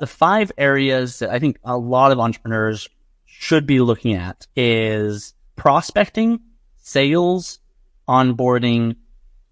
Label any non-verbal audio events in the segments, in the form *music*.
The five areas that I think a lot of entrepreneurs should be looking at is prospecting, sales, onboarding,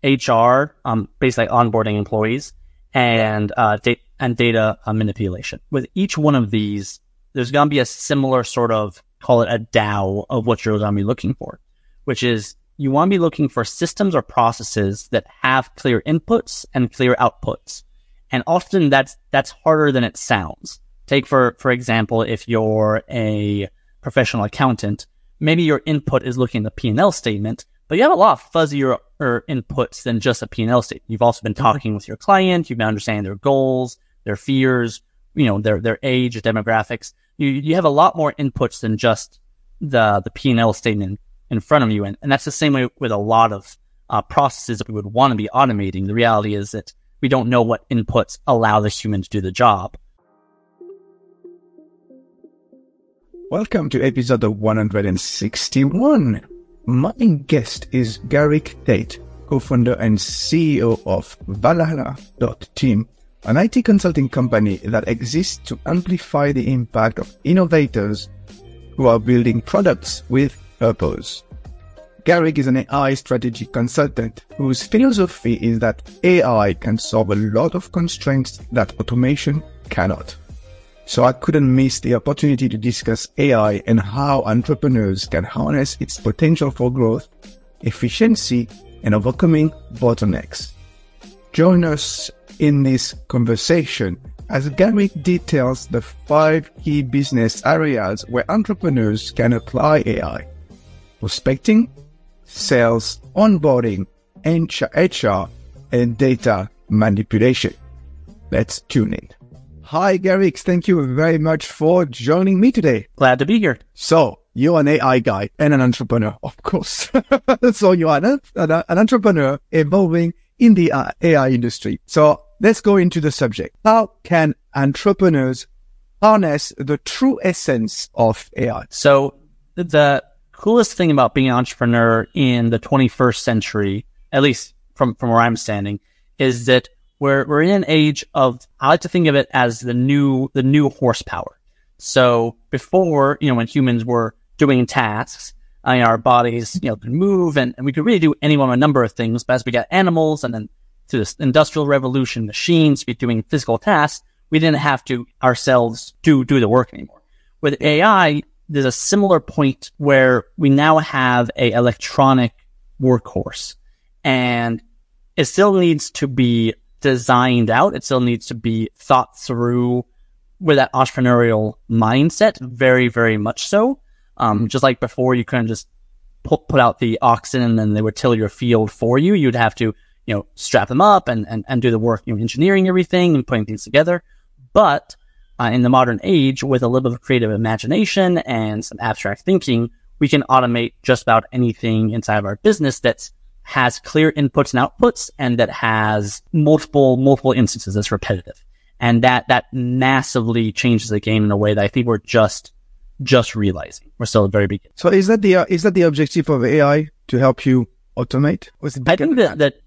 HR, um, basically onboarding employees, and uh, da- and data uh, manipulation. With each one of these, there's going to be a similar sort of call it a DAO of what you're going to be looking for, which is you want to be looking for systems or processes that have clear inputs and clear outputs. And often that's, that's harder than it sounds. Take for, for example, if you're a professional accountant, maybe your input is looking at the P&L statement, but you have a lot of fuzzier inputs than just a P&L statement. You've also been mm-hmm. talking with your client. You've been understanding their goals, their fears, you know, their, their age, demographics. You, you have a lot more inputs than just the, the P&L statement in front of you. And, and that's the same way with a lot of uh, processes that we would want to be automating. The reality is that we don't know what inputs allow the human to do the job. Welcome to episode 161. My guest is Garik Tate, co-founder and CEO of Valhalla.team, an IT consulting company that exists to amplify the impact of innovators who are building products with purpose. Garik is an AI strategy consultant whose philosophy is that AI can solve a lot of constraints that automation cannot. So I couldn't miss the opportunity to discuss AI and how entrepreneurs can harness its potential for growth, efficiency, and overcoming bottlenecks. Join us in this conversation as Garik details the five key business areas where entrepreneurs can apply AI prospecting, sales, onboarding, and HR, and data manipulation. Let's tune in. Hi, Garik. Thank you very much for joining me today. Glad to be here. So you're an AI guy and an entrepreneur, of course. *laughs* so you are an, an, entrepreneur evolving in the uh, AI industry. So let's go into the subject. How can entrepreneurs harness the true essence of AI? So the coolest thing about being an entrepreneur in the 21st century, at least from, from where I'm standing, is that we're, we're in an age of, I like to think of it as the new, the new horsepower. So before, you know, when humans were doing tasks, I uh, mean, our bodies, you know, could move and, and we could really do any one of a number of things. But as we got animals and then through this industrial revolution, machines be doing physical tasks, we didn't have to ourselves do, do the work anymore. With AI, there's a similar point where we now have a electronic workhorse and it still needs to be designed out. It still needs to be thought through with that entrepreneurial mindset. Very, very much so. Um, just like before, you couldn't just put, out the oxen and then they would till your field for you. You'd have to, you know, strap them up and, and, and do the work, you know, engineering everything and putting things together. But uh, in the modern age, with a little bit of creative imagination and some abstract thinking, we can automate just about anything inside of our business that has clear inputs and outputs and that has multiple, multiple instances that's repetitive. And that, that massively changes the game in a way that I think we're just, just realizing. We're still at the very beginning. So is that the, uh, is that the objective of AI to help you automate? I think that, that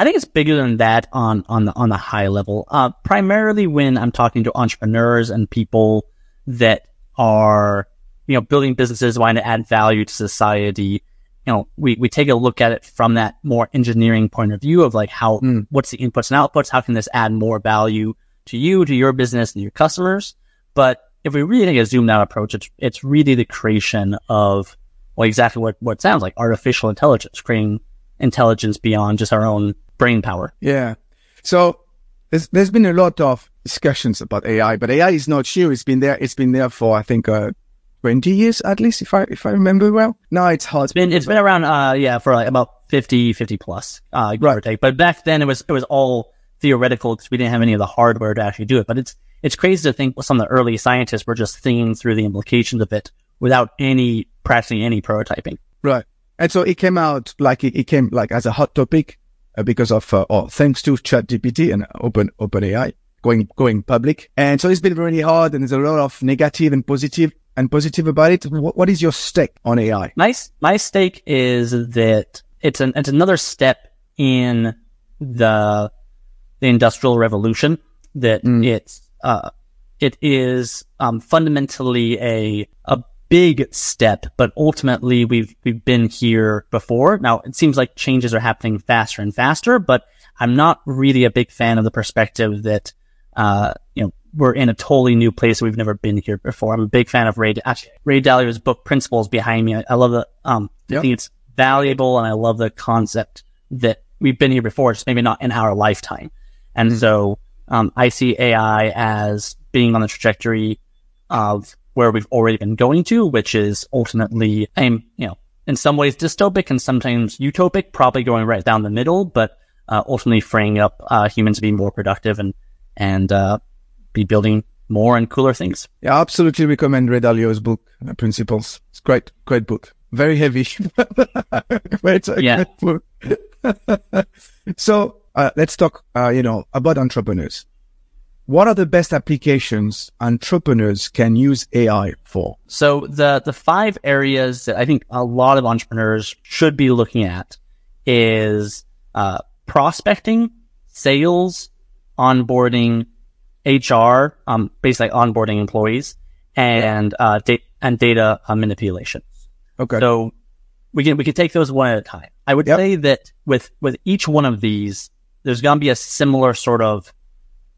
I think it's bigger than that on, on the, on the high level. Uh, primarily when I'm talking to entrepreneurs and people that are, you know, building businesses, wanting to add value to society. You know, we, we take a look at it from that more engineering point of view of like how, mm. what's the inputs and outputs? How can this add more value to you, to your business and your customers? But if we really take a zoomed out approach, it's, it's really the creation of, well, exactly what, what sounds like artificial intelligence, creating intelligence beyond just our own brain power. Yeah. So there's, there's been a lot of discussions about AI, but AI is not new. It's been there. It's been there for, I think, uh, 20 years at least, if I, if I remember well. No, it's hard. It's been, it's been around, uh, yeah, for like about 50, 50 plus, uh, right. But back then it was, it was all theoretical because we didn't have any of the hardware to actually do it. But it's, it's crazy to think some of the early scientists were just thinking through the implications of it without any, practically any prototyping. Right. And so it came out like it, it came like as a hot topic because of, uh, or thanks to ChatGPT and Open, OpenAI going, going public. And so it's been really hard and there's a lot of negative and positive and positive about it. what, what is your stake on AI? My, my stake is that it's an, it's another step in the, the industrial revolution that mm. it's, uh, it is um, fundamentally a a big step, but ultimately we've we've been here before. Now it seems like changes are happening faster and faster, but I'm not really a big fan of the perspective that uh, you know we're in a totally new place. We've never been here before. I'm a big fan of Ray actually, Ray Dalio's book Principles behind me. I, I love the um yep. I think it's valuable and I love the concept that we've been here before, just maybe not in our lifetime. And mm-hmm. so um, I see AI as being on the trajectory of where we've already been going to, which is ultimately, I'm, you know, in some ways dystopic and sometimes utopic, probably going right down the middle, but uh, ultimately freeing up uh, humans to be more productive and and uh, be building more and cooler things. Yeah, absolutely recommend Ray Dalio's book, uh, Principles. It's great, great book. Very heavy, but *laughs* it's a yeah. great book. *laughs* so uh, let's talk, uh, you know, about entrepreneurs. What are the best applications entrepreneurs can use AI for? So the the five areas that I think a lot of entrepreneurs should be looking at is uh, prospecting, sales, onboarding, HR, um, basically onboarding employees, and uh, da- and data uh, manipulation. Okay. So we can we can take those one at a time. I would yep. say that with with each one of these, there's going to be a similar sort of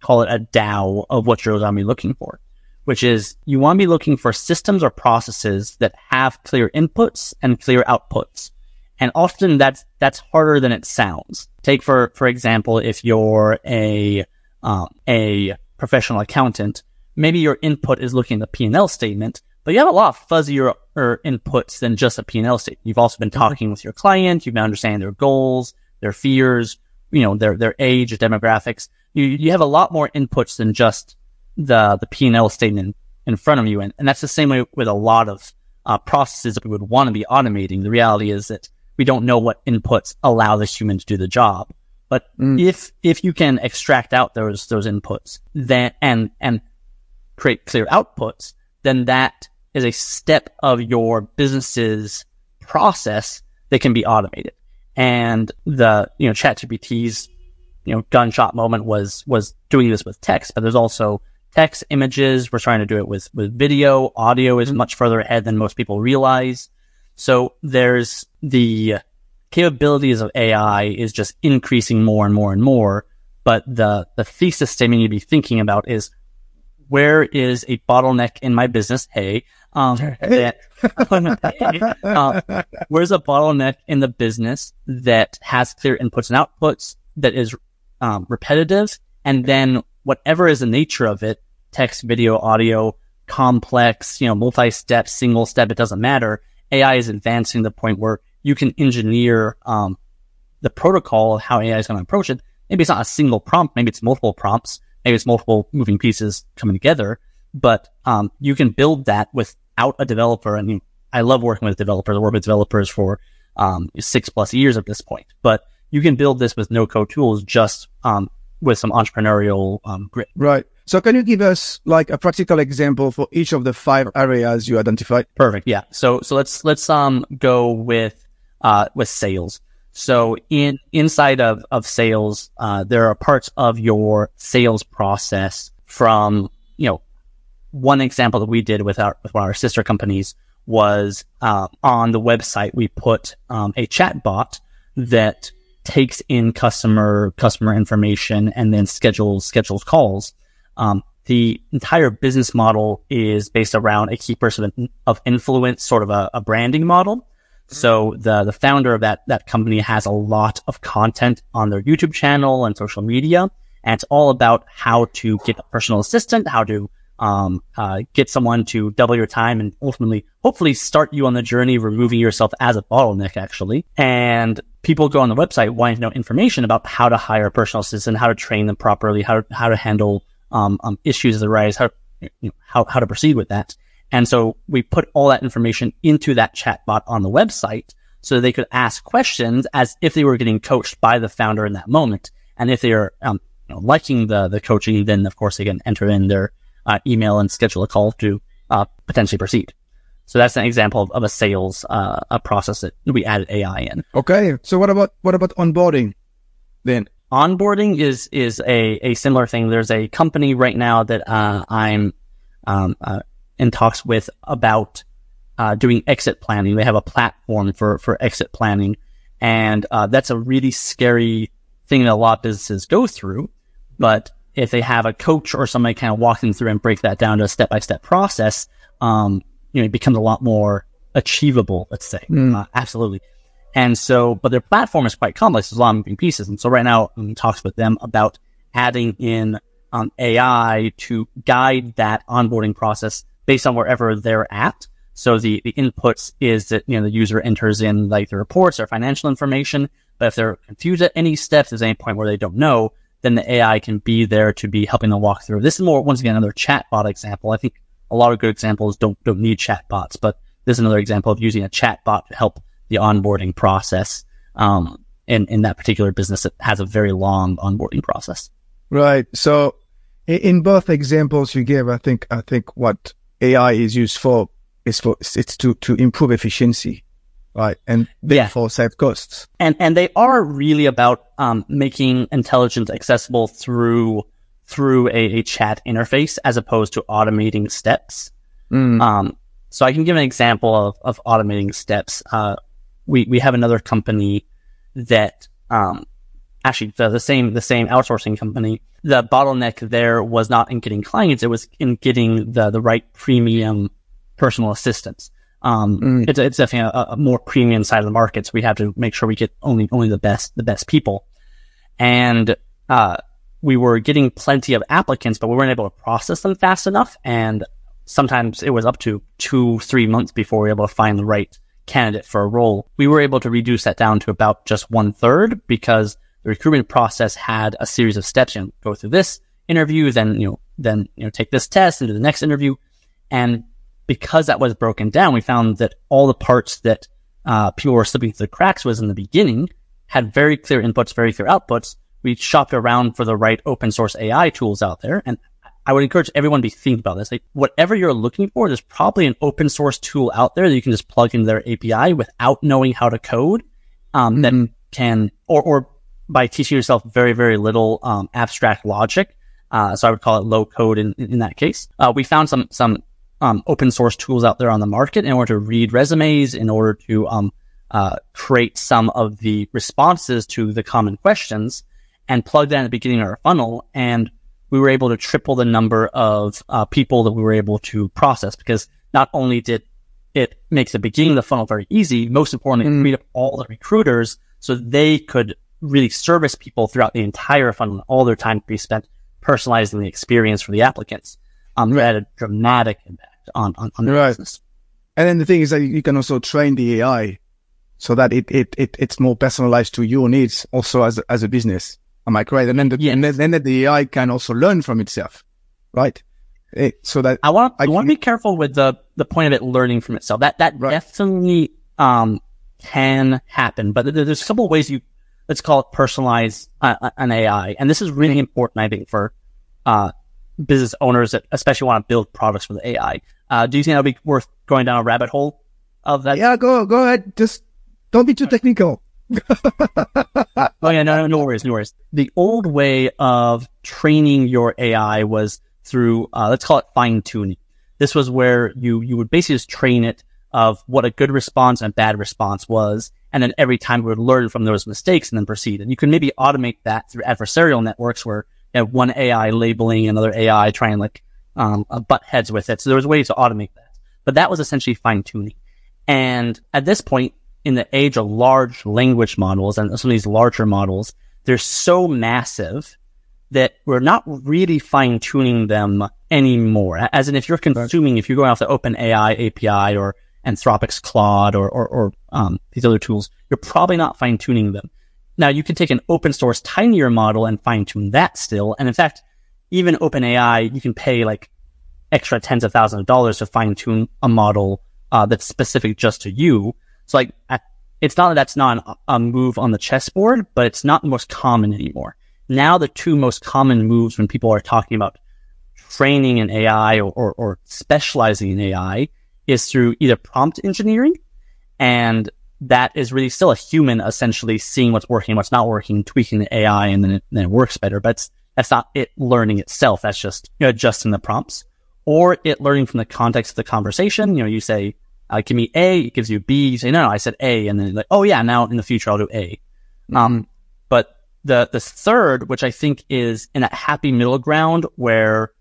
call it a DAO of what you're going to be looking for, which is you want to be looking for systems or processes that have clear inputs and clear outputs. And often that's, that's harder than it sounds. Take for, for example, if you're a, um, a professional accountant, maybe your input is looking at the P&L statement, but you have a lot of fuzzier inputs than just a P&L statement. You've also been talking with your client. You've been understanding their goals, their fears, you know, their, their age, demographics. You, you have a lot more inputs than just the, the P&L statement in front of you. And, and that's the same way with a lot of uh, processes that we would want to be automating. The reality is that we don't know what inputs allow the human to do the job. But mm. if, if you can extract out those, those inputs then, and, and create clear outputs, then that is a step of your business's process that can be automated and the you know ChatGPT's you know gunshot moment was was doing this with text, but there's also text, images. We're trying to do it with with video. Audio is much further ahead than most people realize. So there's the capabilities of AI is just increasing more and more and more. But the the thesis statement you'd be thinking about is where is a bottleneck in my business? Hey, um, *laughs* that, *laughs* uh, where's a bottleneck in the business that has clear inputs and outputs that is um, repetitive, and then whatever is the nature of it, text, video, audio, complex, you know, multi-step, single step, it doesn't matter. AI is advancing to the point where you can engineer um, the protocol of how AI is going to approach it. Maybe it's not a single prompt, maybe it's multiple prompts, maybe it's multiple moving pieces coming together, but um, you can build that without a developer. And I love working with developers. I work with developers for um, six plus years at this point. But you can build this with no code tools, just um, with some entrepreneurial um, grit. Right. So can you give us like a practical example for each of the five areas you identified? Perfect. Yeah. So so let's let's um go with uh with sales. So in inside of of sales, uh, there are parts of your sales process from you know one example that we did with our with one of our sister companies was uh, on the website we put um, a chat bot that takes in customer customer information and then schedules schedules calls. Um, the entire business model is based around a key person of influence, sort of a, a branding model. So the the founder of that that company has a lot of content on their YouTube channel and social media, and it's all about how to get a personal assistant, how to um, uh, get someone to double your time and ultimately, hopefully start you on the journey of removing yourself as a bottleneck, actually. And people go on the website wanting to know information about how to hire a personal assistant, how to train them properly, how, how to handle, um, um, issues that arise, how, you know, how, how to proceed with that. And so we put all that information into that chatbot on the website so they could ask questions as if they were getting coached by the founder in that moment. And if they are, um, you know, liking the, the coaching, then of course they can enter in their, uh, email and schedule a call to uh, potentially proceed. So that's an example of, a sales uh, a process that we added AI in. Okay. So what about what about onboarding then? onboarding is is a, a similar thing. There's a company right now that uh, I'm um, uh, in talks with about uh, doing exit planning. They have a platform for for exit planning, and uh, that's a really scary thing that a lot of businesses go through. But if they have a coach or somebody kind of walk them through and break that down to a step by step process, um, you know, it becomes a lot more achievable. Let's say, mm. absolutely. And so, but their platform is quite complex. There's a lot of moving pieces. And so right now I'm talks with them about adding in um, AI to guide that onboarding process based on wherever they're at. So the, the inputs is that, you know, the user enters in like the reports or financial information. But if they're confused at any steps, there's any point where they don't know, then the AI can be there to be helping them walk through. This is more, once again, another chatbot example. I think a lot of good examples don't, don't need chatbots, but this is another example of using a chatbot to help the onboarding process um, in in that particular business that has a very long onboarding process. Right. So in both examples you gave, I think I think what AI is used for is for it's to to improve efficiency, right, and therefore yeah. save costs. And and they are really about um, making intelligence accessible through through a, a, chat interface as opposed to automating steps. Mm. Um, so I can give an example of, of automating steps. Uh, we, we have another company that, um, actually the, the same, the same outsourcing company. The bottleneck there was not in getting clients. It was in getting the, the right premium personal assistants. Um, mm. it's, it's definitely a, a, more premium side of the market. So we have to make sure we get only, only the best, the best people. And, uh, we were getting plenty of applicants, but we weren't able to process them fast enough. And sometimes it was up to two, three months before we were able to find the right candidate for a role. We were able to reduce that down to about just one third because the recruitment process had a series of steps. You know, go through this interview, then, you know, then, you know, take this test and do the next interview. And because that was broken down, we found that all the parts that, uh, people were slipping through the cracks was in the beginning had very clear inputs, very clear outputs. We shopped around for the right open source AI tools out there and I would encourage everyone to be thinking about this. Like whatever you're looking for, there's probably an open source tool out there that you can just plug into their API without knowing how to code. Um, mm-hmm. that can, or, or by teaching yourself very, very little, um, abstract logic. Uh, so I would call it low code in, in that case. Uh, we found some, some, um, open source tools out there on the market in order to read resumes, in order to, um, uh, create some of the responses to the common questions and plug that in the beginning of our funnel. And we were able to triple the number of uh, people that we were able to process because not only did it make the beginning of the funnel very easy, most importantly, mm. it freed up all the recruiters so they could really service people throughout the entire funnel. All their time could be spent personalizing the experience for the applicants. Um, right. had a dramatic impact on, on, on the right. business. And then the thing is that you can also train the AI so that it, it, it, it's more personalized to your needs also as, as a business. Am I correct? And then the, yes. and then, then the AI can also learn from itself, right? It, eh, so that I want I, I want to be careful with the the point of it learning from itself. That that right. definitely um can happen, but there's a couple ways you let's call it personalize uh, an AI, and this is really important, I think, for uh business owners that especially want to build products for the AI. Uh, do you think that would be worth going down a rabbit hole of that? Yeah, go go ahead. Just don't be too technical *laughs* oh yeah, no, no, no worries, no worries. The old way of training your AI was through, uh, let's call it fine tuning. This was where you, you would basically just train it of what a good response and bad response was. And then every time we would learn from those mistakes and then proceed. And you can maybe automate that through adversarial networks where you one AI labeling another AI trying like, um, butt heads with it. So there was ways to automate that, but that was essentially fine tuning. And at this point, in the age of large language models and some of these larger models, they're so massive that we're not really fine tuning them anymore. As in, if you're consuming, if you're going off the OpenAI API or Anthropic's Claude or, or, or um, these other tools, you're probably not fine tuning them. Now, you can take an open source tinier model and fine tune that still. And in fact, even OpenAI, you can pay like extra tens of thousands of dollars to fine tune a model uh, that's specific just to you. So like, it's not that that's not a move on the chessboard, but it's not the most common anymore. Now the two most common moves when people are talking about training in AI or, or, or specializing in AI is through either prompt engineering and that is really still a human essentially seeing what's working, what's not working, tweaking the AI, and then it, then it works better. But that's not it learning itself. That's just you know, adjusting the prompts or it learning from the context of the conversation. You know, you say, uh, give me A, it gives you B. You say, no, no, I said A. And then like, oh yeah, now in the future, I'll do A. Um, but the, the third, which I think is in a happy middle ground where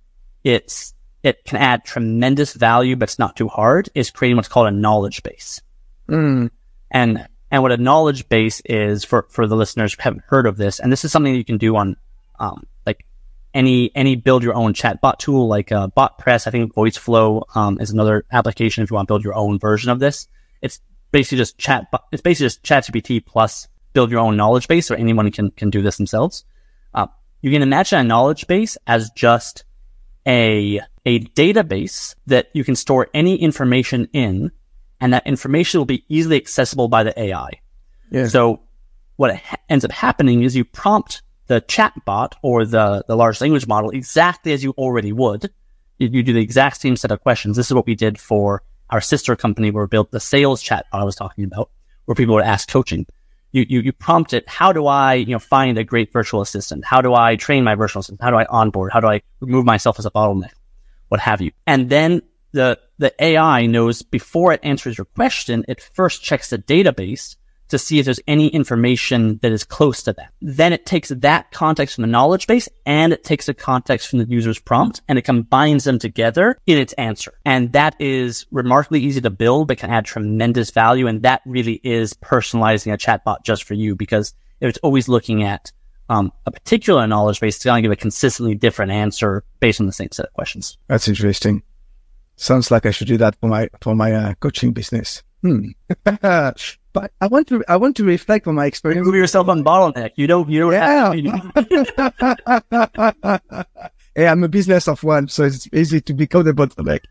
it's, it can add tremendous value, but it's not too hard is creating what's called a knowledge base. Mm. And, and what a knowledge base is for, for the listeners who haven't heard of this. And this is something you can do on, um, like any, any build your own chatbot tool like, uh, BotPress. I think VoiceFlow, um, is another application if you want to build your own version of this. It's basically just chat, it's basically just ChatGPT plus build your own knowledge base or anyone can, can do this themselves. Uh, you can imagine a knowledge base as just a, a database that you can store any information in and that information will be easily accessible by the AI. Yeah. So what ha- ends up happening is you prompt the chatbot or the, the large language model exactly as you already would. You, you, do the exact same set of questions. This is what we did for our sister company where we built the sales chatbot I was talking about, where people would ask coaching. You, you, you prompt it, how do I, you know, find a great virtual assistant? How do I train my virtual assistant? How do I onboard? How do I remove myself as a bottleneck? What have you? And then the, the AI knows before it answers your question, it first checks the database to see if there's any information that is close to that. Then it takes that context from the knowledge base and it takes the context from the user's prompt and it combines them together in its answer. And that is remarkably easy to build, but can add tremendous value. And that really is personalizing a chatbot just for you because if it's always looking at um, a particular knowledge base, it's going to give a consistently different answer based on the same set of questions. That's interesting. Sounds like I should do that for my for my uh, coaching business. Hmm. *laughs* but I want to I want to reflect on my experience. Move yourself on bottleneck. You don't you don't Yeah. to, *laughs* hey, I'm a business of one, so it's easy to become the bottleneck.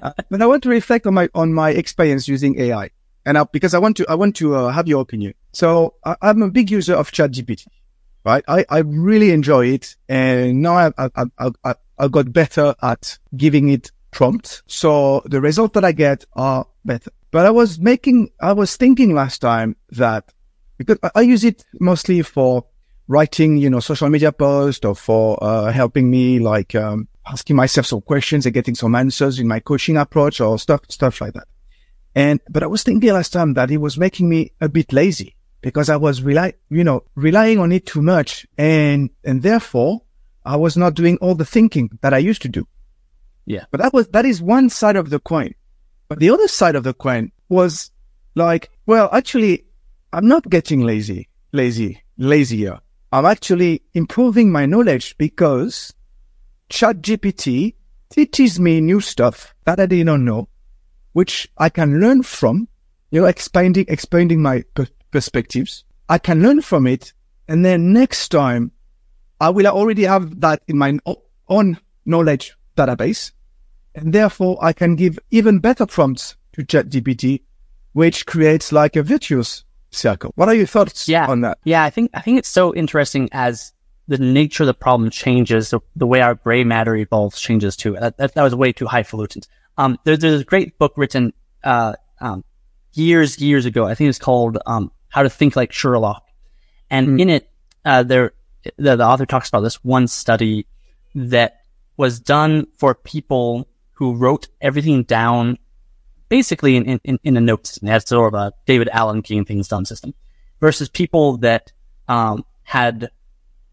Uh, but I want to reflect on my on my experience using AI, and I, because I want to I want to uh, have your opinion. So I, I'm a big user of ChatGPT, right? I, I really enjoy it, and now I, I I I got better at giving it prompts, so the results that I get are better. But I was making I was thinking last time that because I, I use it mostly for writing, you know, social media posts or for uh, helping me like um, asking myself some questions and getting some answers in my coaching approach or stuff, stuff like that. And, but I was thinking last time that it was making me a bit lazy because I was rely, you know, relying on it too much. And, and therefore I was not doing all the thinking that I used to do. Yeah. But that was, that is one side of the coin. But the other side of the coin was like, well, actually, I'm not getting lazy, lazy, lazier. I'm actually improving my knowledge because ChatGPT teaches me new stuff that I did not know, which I can learn from, you know, expanding, expanding my per- perspectives. I can learn from it. And then next time I will already have that in my own knowledge database. And therefore I can give even better prompts to ChatGPT, which creates like a virtuous circle. What are your thoughts Yeah. on that? Yeah, I think I think it's so interesting as the nature of the problem changes, the, the way our gray matter evolves changes too. That, that, that was way too highfalutin. Um, there, there's a great book written uh, um, years years ago. I think it's called um, How to Think Like Sherlock, and Mm. in it, uh, there the, the author talks about this one study that was done for people who wrote everything down basically in, in, in a note system. They had sort of a David Allen getting things done system versus people that, um, had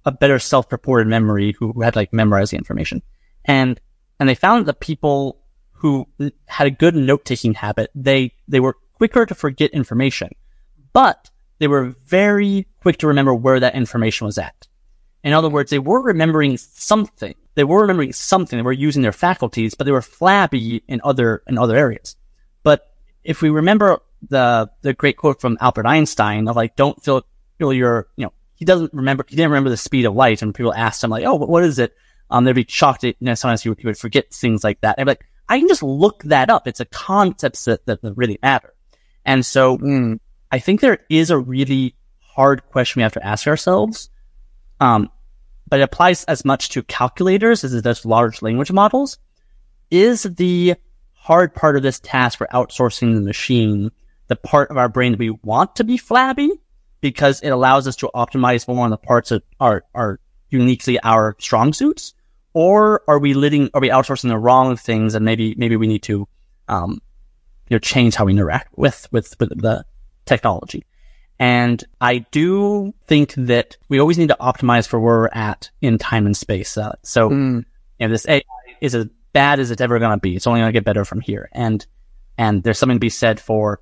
a better self-reported memory who, who had like memorized the information. And, and they found that people who had a good note-taking habit, they, they were quicker to forget information, but they were very quick to remember where that information was at. In other words, they were remembering something. They were remembering something. They were using their faculties, but they were flabby in other, in other areas. But if we remember the, the great quote from Albert Einstein of like, don't feel, feel your, you know, he doesn't remember, he didn't remember the speed of light. And people asked him like, oh, what, is it? Um, they'd be shocked. At, you know, sometimes he would, he would forget things like that. And I'd be like, I can just look that up. It's a concepts that, that, that really matter. And so Mm. I think there is a really hard question we have to ask ourselves. Um, but it applies as much to calculators as it does large language models. Is the hard part of this task for outsourcing the machine the part of our brain that we want to be flabby because it allows us to optimize more on the parts that are, are uniquely our strong suits? Or are we letting, are we outsourcing the wrong things and maybe, maybe we need to, um, you know, change how we interact with, with, with the technology. And I do think that we always need to optimize for where we're at in time and space. Uh, so, mm. you know, this AI is as bad as it's ever going to be. It's only going to get better from here. And, and there's something to be said for,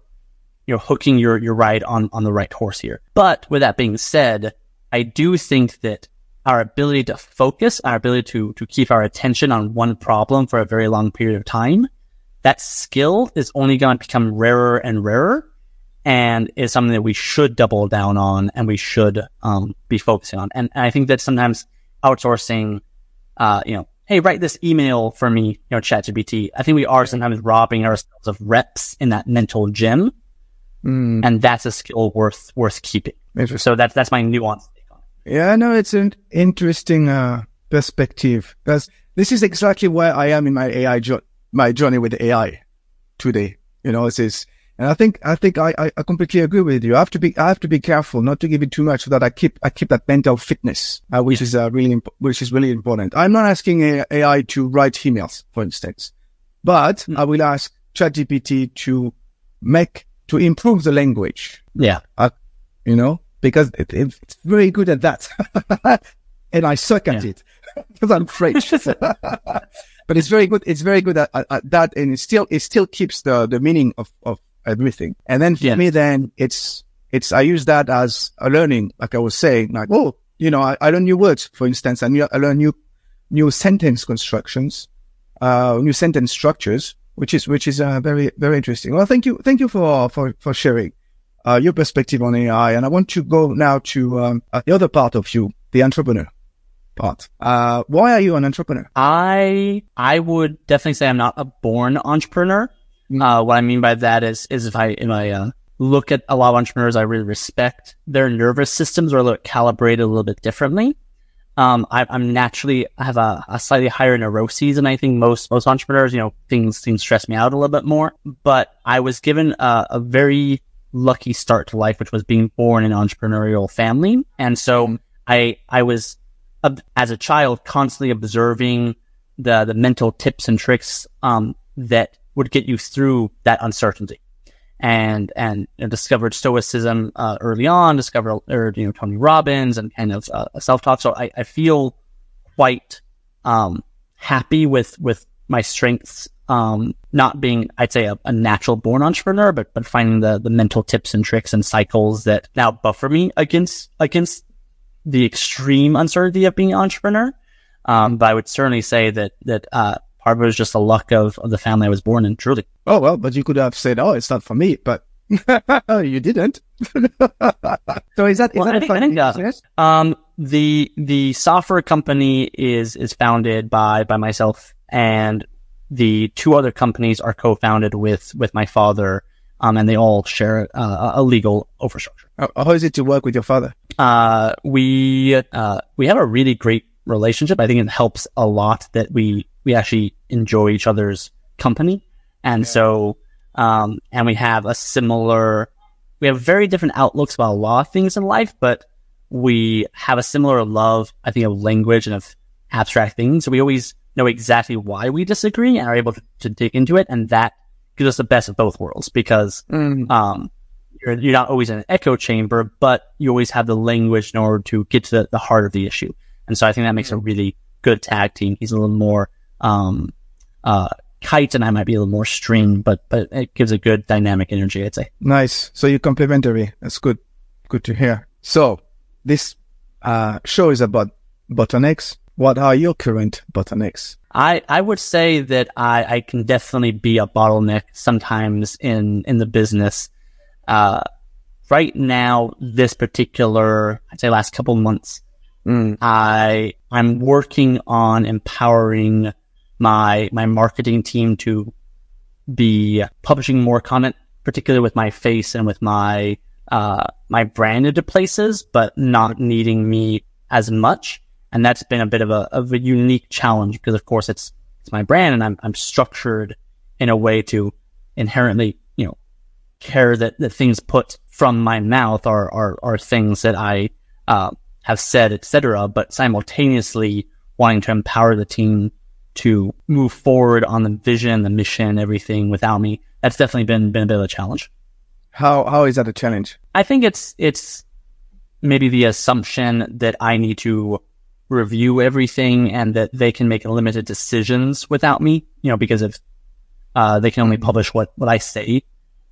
you know, hooking your, your ride on, on the right horse here. But with that being said, I do think that our ability to focus, our ability to, to keep our attention on one problem for a very long period of time, that skill is only going to become rarer and rarer and is something that we should double down on and we should, um, be focusing on. And, and I think that sometimes outsourcing, uh, you know, hey, write this email for me, you know, ChatGPT. I think we are sometimes robbing ourselves of reps in that mental gym. Mm. And that's a skill worth, worth keeping. So that's, that's my nuance take on it. Yeah, no, it's an interesting, uh, perspective because this is exactly where I am in my AI, jo- my journey with AI today. You know, this is, and I think, I think I, I, completely agree with you. I have to be, I have to be careful not to give it too much so that I keep, I keep that mental fitness, uh, which is uh, really, imp- which is really important. I'm not asking AI to write emails, for instance, but mm. I will ask ChatGPT to make, to improve the language. Yeah. Uh, you know, because it, it's very good at that. *laughs* and I suck at yeah. it *laughs* because I'm French. *laughs* but it's very good. It's very good at, at, at, that. And it still, it still keeps the, the meaning of, of, everything. And then for yeah. me, then it's, it's, I use that as a learning, like I was saying, like, oh, you know, I, I learn new words, for instance, and I learn new, new sentence constructions, uh, new sentence structures, which is, which is, uh, very, very interesting. Well, thank you. Thank you for, for, for sharing, uh, your perspective on AI. And I want to go now to, um, uh, the other part of you, the entrepreneur part. Uh, why are you an entrepreneur? I, I would definitely say I'm not a born entrepreneur. Uh, what I mean by that is, is if I, if I, uh, look at a lot of entrepreneurs I really respect, their nervous systems are a little calibrated a little bit differently. Um, I, am naturally, I have a, a, slightly higher neuroses than I think most, most entrepreneurs, you know, things, things stress me out a little bit more, but I was given a, a very lucky start to life, which was being born in an entrepreneurial family. And so. I, I was, as a child, constantly observing the, the mental tips and tricks, um, that would get you through that uncertainty. And, and know, discovered stoicism, uh, early on, discovered, or, you know, Tony Robbins and kind of, uh, self-talk. So I, I feel quite, um, happy with, with my strengths, um, not being, I'd say a, a, natural born entrepreneur, but, but finding the, the mental tips and tricks and cycles that now buffer me against, against the extreme uncertainty of being an entrepreneur. Um, but I would certainly say that, that, uh, part of it was just the luck of, of the family I was born in, truly. Oh, well, but you could have said, oh, it's not for me, but *laughs* you didn't. *laughs* so is that, is well, that I think, I think uh, um, the, the software company is, is founded by, by myself and the two other companies are co-founded with, with my father. Um, and they all share uh, a legal infrastructure. How is it to work with your father? Uh, we, uh, we have a really great relationship. I think it helps a lot that we we actually enjoy each other's company. And yeah. so, um, and we have a similar, we have very different outlooks about a lot of things in life, but we have a similar love, I think, of language and of abstract things. So we always know exactly why we disagree and are able to, to dig into it. And that gives us the best of both worlds because, mm. um, you're, you're not always in an echo chamber, but you always have the language in order to get to the, the heart of the issue. And so I think that makes a mm. really good tag team. He's a little more um, uh, Kite and I might be a little more string, but but it gives a good dynamic energy, I'd say. Nice. So you're complementary. That's good. Good to hear. So this uh, show is about bottlenecks. What are your current bottlenecks? I, I would say that I, I can definitely be a bottleneck sometimes in, in the business. Uh, right now, this particular, I'd say last couple months, mm. I, I'm working on empowering my my marketing team to be publishing more content, particularly with my face and with my uh, my brand into places, but not needing me as much. And that's been a bit of a of a unique challenge because, of course, it's it's my brand, and I'm I'm structured in a way to inherently, you know, care that the things put from my mouth are, are, are things that I, uh, have said, etc. But simultaneously wanting to empower the team to move forward on the vision, the mission, everything without me. That's definitely been, been a bit of a challenge. How, how is that a challenge? I think it's, it's maybe the assumption that I need to review everything and that they can make limited decisions without me, you know, because of, uh, they can only publish what, what I say.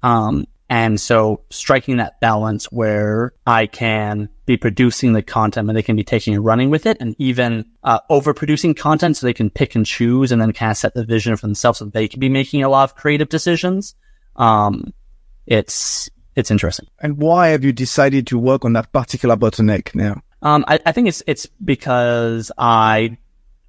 Um, and so striking that balance where I can be producing the content and they can be taking and running with it and even uh, overproducing content so they can pick and choose and then kind of set the vision for themselves so they can be making a lot of creative decisions. Um, it's, it's interesting. And why have you decided to work on that particular bottleneck now? Um, I, I think it's, it's because I,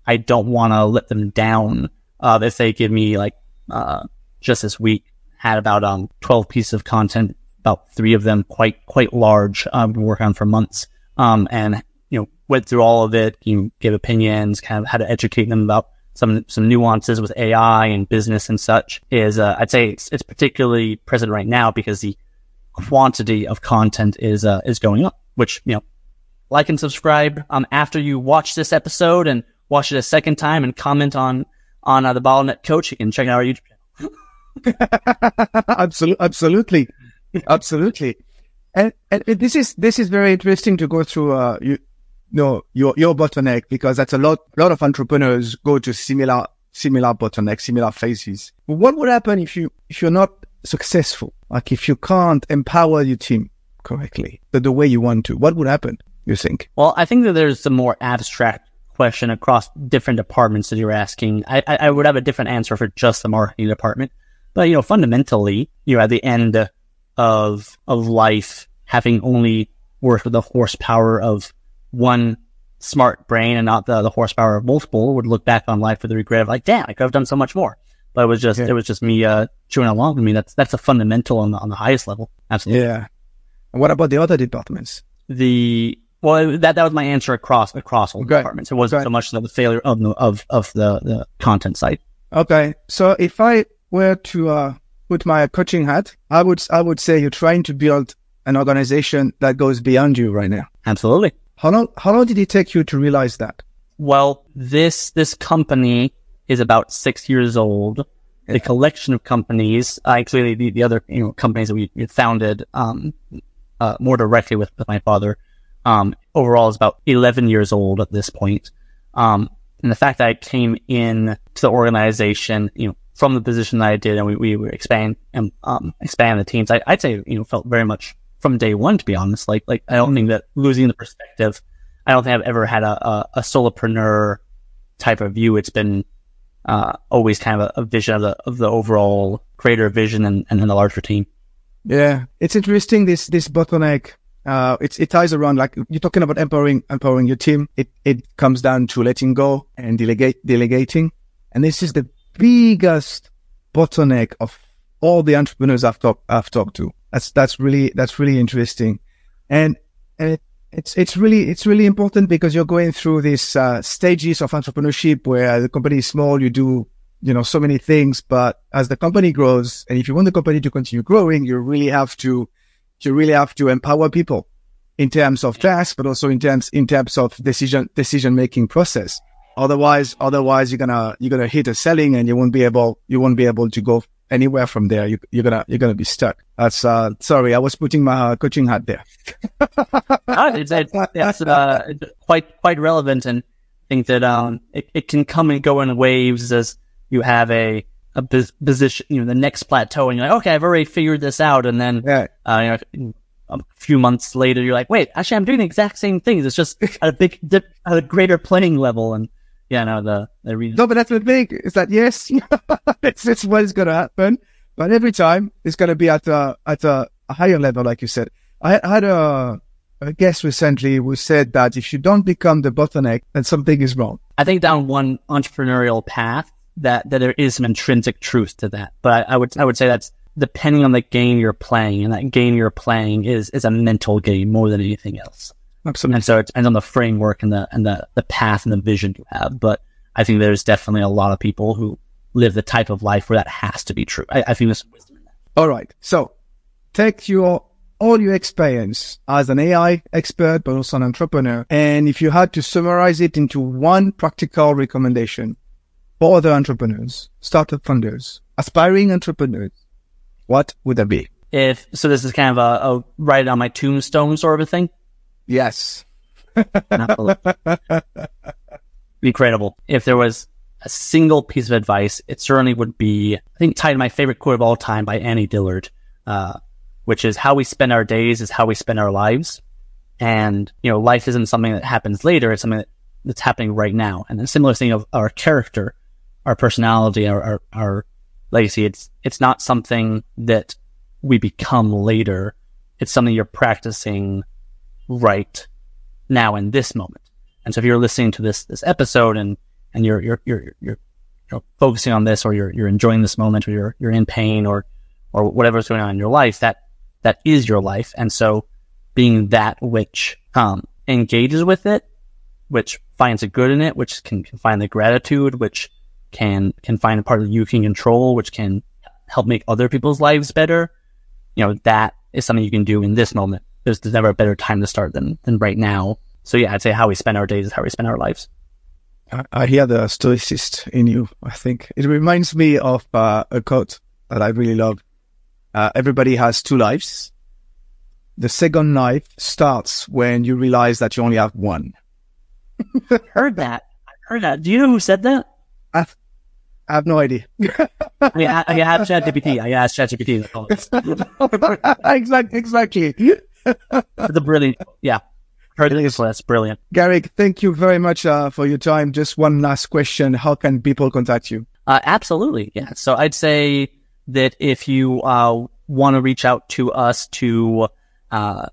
I don't want to let them down. Uh, if they give me like, uh, just this week, had about um 12 pieces of content, about three of them quite quite large. Um, been working on for months. Um, and you know went through all of it. You know, give opinions, kind of how to educate them about some some nuances with AI and business and such. Is uh, I'd say it's, it's particularly present right now because the quantity of content is uh, is going up. Which you know, like and subscribe um after you watch this episode and watch it a second time and comment on on uh, the bottleneck coach. You can check out our YouTube *laughs* absolutely, absolutely, absolutely. And, and this is this is very interesting to go through. Uh, you, know, your your bottleneck because that's a lot. A lot of entrepreneurs go to similar similar bottleneck, similar phases. What would happen if you if you're not successful? Like if you can't empower your team correctly, the, the way you want to, what would happen? You think? Well, I think that there's some more abstract question across different departments that you're asking. I, I, I would have a different answer for just the marketing department. But, you know, fundamentally, you're at the end of, of life having only worked with the horsepower of one smart brain and not the, the horsepower of multiple would look back on life with the regret of like, damn, I could have done so much more. But it was just, yeah. it was just me, uh, chewing along with me. That's, that's a fundamental on the, on the highest level. Absolutely. Yeah. And what about the other departments? The, well, that, that was my answer across, across all okay. departments. It wasn't okay. so much the failure of the, of, of the, the content side. Okay. So if I, were to uh, put my coaching hat, I would I would say you're trying to build an organization that goes beyond you right now. Absolutely. How long how long did it take you to realize that? Well, this this company is about six years old. Yeah. The collection of companies, actually the, the other you know companies that we founded um, uh, more directly with, with my father, um, overall is about eleven years old at this point. Um, and the fact that I came in to the organization, you know, from the position that I did and we, we were expand and um, expand the teams, I, would say, you know, felt very much from day one, to be honest. Like, like I don't think that losing the perspective, I don't think I've ever had a, a, a solopreneur type of view. It's been, uh, always kind of a, a, vision of the, of the overall creator vision and, and the larger team. Yeah. It's interesting. This, this bottleneck, uh, it's, it ties around like you're talking about empowering, empowering your team. It, it comes down to letting go and delegate, delegating. And this is the biggest bottleneck of all the entrepreneurs I've talked I've talked to. That's that's really that's really interesting, and and it, it's it's really it's really important because you're going through these uh, stages of entrepreneurship where the company is small, you do you know so many things, but as the company grows, and if you want the company to continue growing, you really have to you really have to empower people in terms of tasks, but also in terms in terms of decision decision making process. Otherwise, otherwise you're gonna, you're gonna hit a selling and you won't be able, you won't be able to go anywhere from there. You, are gonna, you're gonna be stuck. That's, uh, sorry, I was putting my coaching hat there. *laughs* it's, it's uh, quite, quite relevant and I think that, um, it, it can come and go in waves as you have a, a position, you know, the next plateau and you're like, okay, I've already figured this out. And then, yeah. uh, you know, a few months later, you're like, wait, actually, I'm doing the exact same things. It's just at a big, dip, at a greater planning level. And yeah, no, the, the reason. No, but that's the thing is that yes, *laughs* it's, it's what is going to happen. But every time it's going to be at a, at a, higher level, like you said. I, I had a, a guest recently who said that if you don't become the bottleneck, then something is wrong. I think down one entrepreneurial path that, that there is some intrinsic truth to that. But I, I would, I would say that's depending on the game you're playing and that game you're playing is, is a mental game more than anything else. Absolutely. And so it depends on the framework and the and the, the path and the vision you have. But I think there's definitely a lot of people who live the type of life where that has to be true. I, I think there's wisdom in that. All right. So take your all your experience as an AI expert, but also an entrepreneur. And if you had to summarize it into one practical recommendation for other entrepreneurs, startup funders, aspiring entrepreneurs, what would that be? If so, this is kind of a, a write it on my tombstone sort of a thing. Yes. Incredible. If there was a single piece of advice, it certainly would be, I think, tied to my favorite quote of all time by Annie Dillard, uh, which is how we spend our days is how we spend our lives. And, you know, life isn't something that happens later. It's something that, that's happening right now. And a similar thing of our character, our personality, our, our, our legacy. It's, it's not something that we become later. It's something you're practicing right now in this moment. And so if you're listening to this, this episode and, and you're, you're, you're, you're, you focusing on this or you're, you're enjoying this moment or you're, you're in pain or, or whatever's going on in your life, that, that is your life. And so being that which, um, engages with it, which finds the good in it, which can, can find the gratitude, which can, can find a part that you can control, which can help make other people's lives better. You know, that is something you can do in this moment. There's, there's never a better time to start than, than right now. So yeah, I'd say how we spend our days is how we spend our lives. I, I hear the stoicist in you. I think it reminds me of uh, a quote that I really love. Uh, everybody has two lives. The second life starts when you realize that you only have one. *laughs* heard that. I heard that. Do you know who said that? I, I have no idea. *laughs* I mean, I, I have ChatGPT. I asked ChatGPT. *laughs* exactly. Exactly. The brilliant. Yeah. So that's brilliant. Garik, thank you very much uh, for your time. Just one last question. How can people contact you? Uh, absolutely. Yeah. So I'd say that if you uh, want to reach out to us to uh,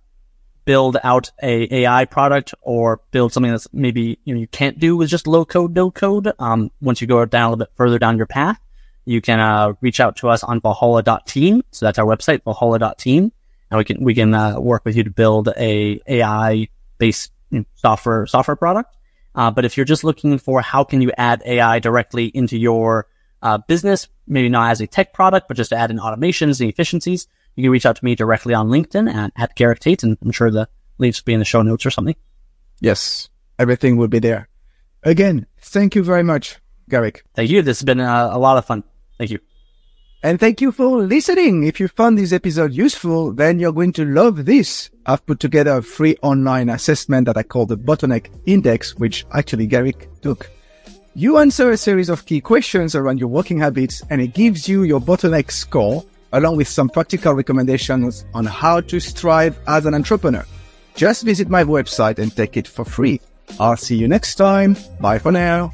build out a AI product or build something that's maybe you know you can't do with just low code, no code. Um, once you go down a little bit further down your path, you can uh, reach out to us on Valhalla.team. So that's our website, Valhalla.team, and we can we can uh, work with you to build a AI based software software product. Uh, but if you're just looking for how can you add AI directly into your uh, business, maybe not as a tech product, but just to add in automations and efficiencies, you can reach out to me directly on LinkedIn at, at Garik Tate, and I'm sure the links will be in the show notes or something. Yes, everything will be there. Again, thank you very much, Garik. Thank you. This has been a, a lot of fun. Thank you. And thank you for listening. If you found this episode useful, then you're going to love this. I've put together a free online assessment that I call the Bottleneck Index, which actually Garik took. You answer a series of key questions around your working habits and it gives you your bottleneck score along with some practical recommendations on how to strive as an entrepreneur. Just visit my website and take it for free. I'll see you next time. Bye for now.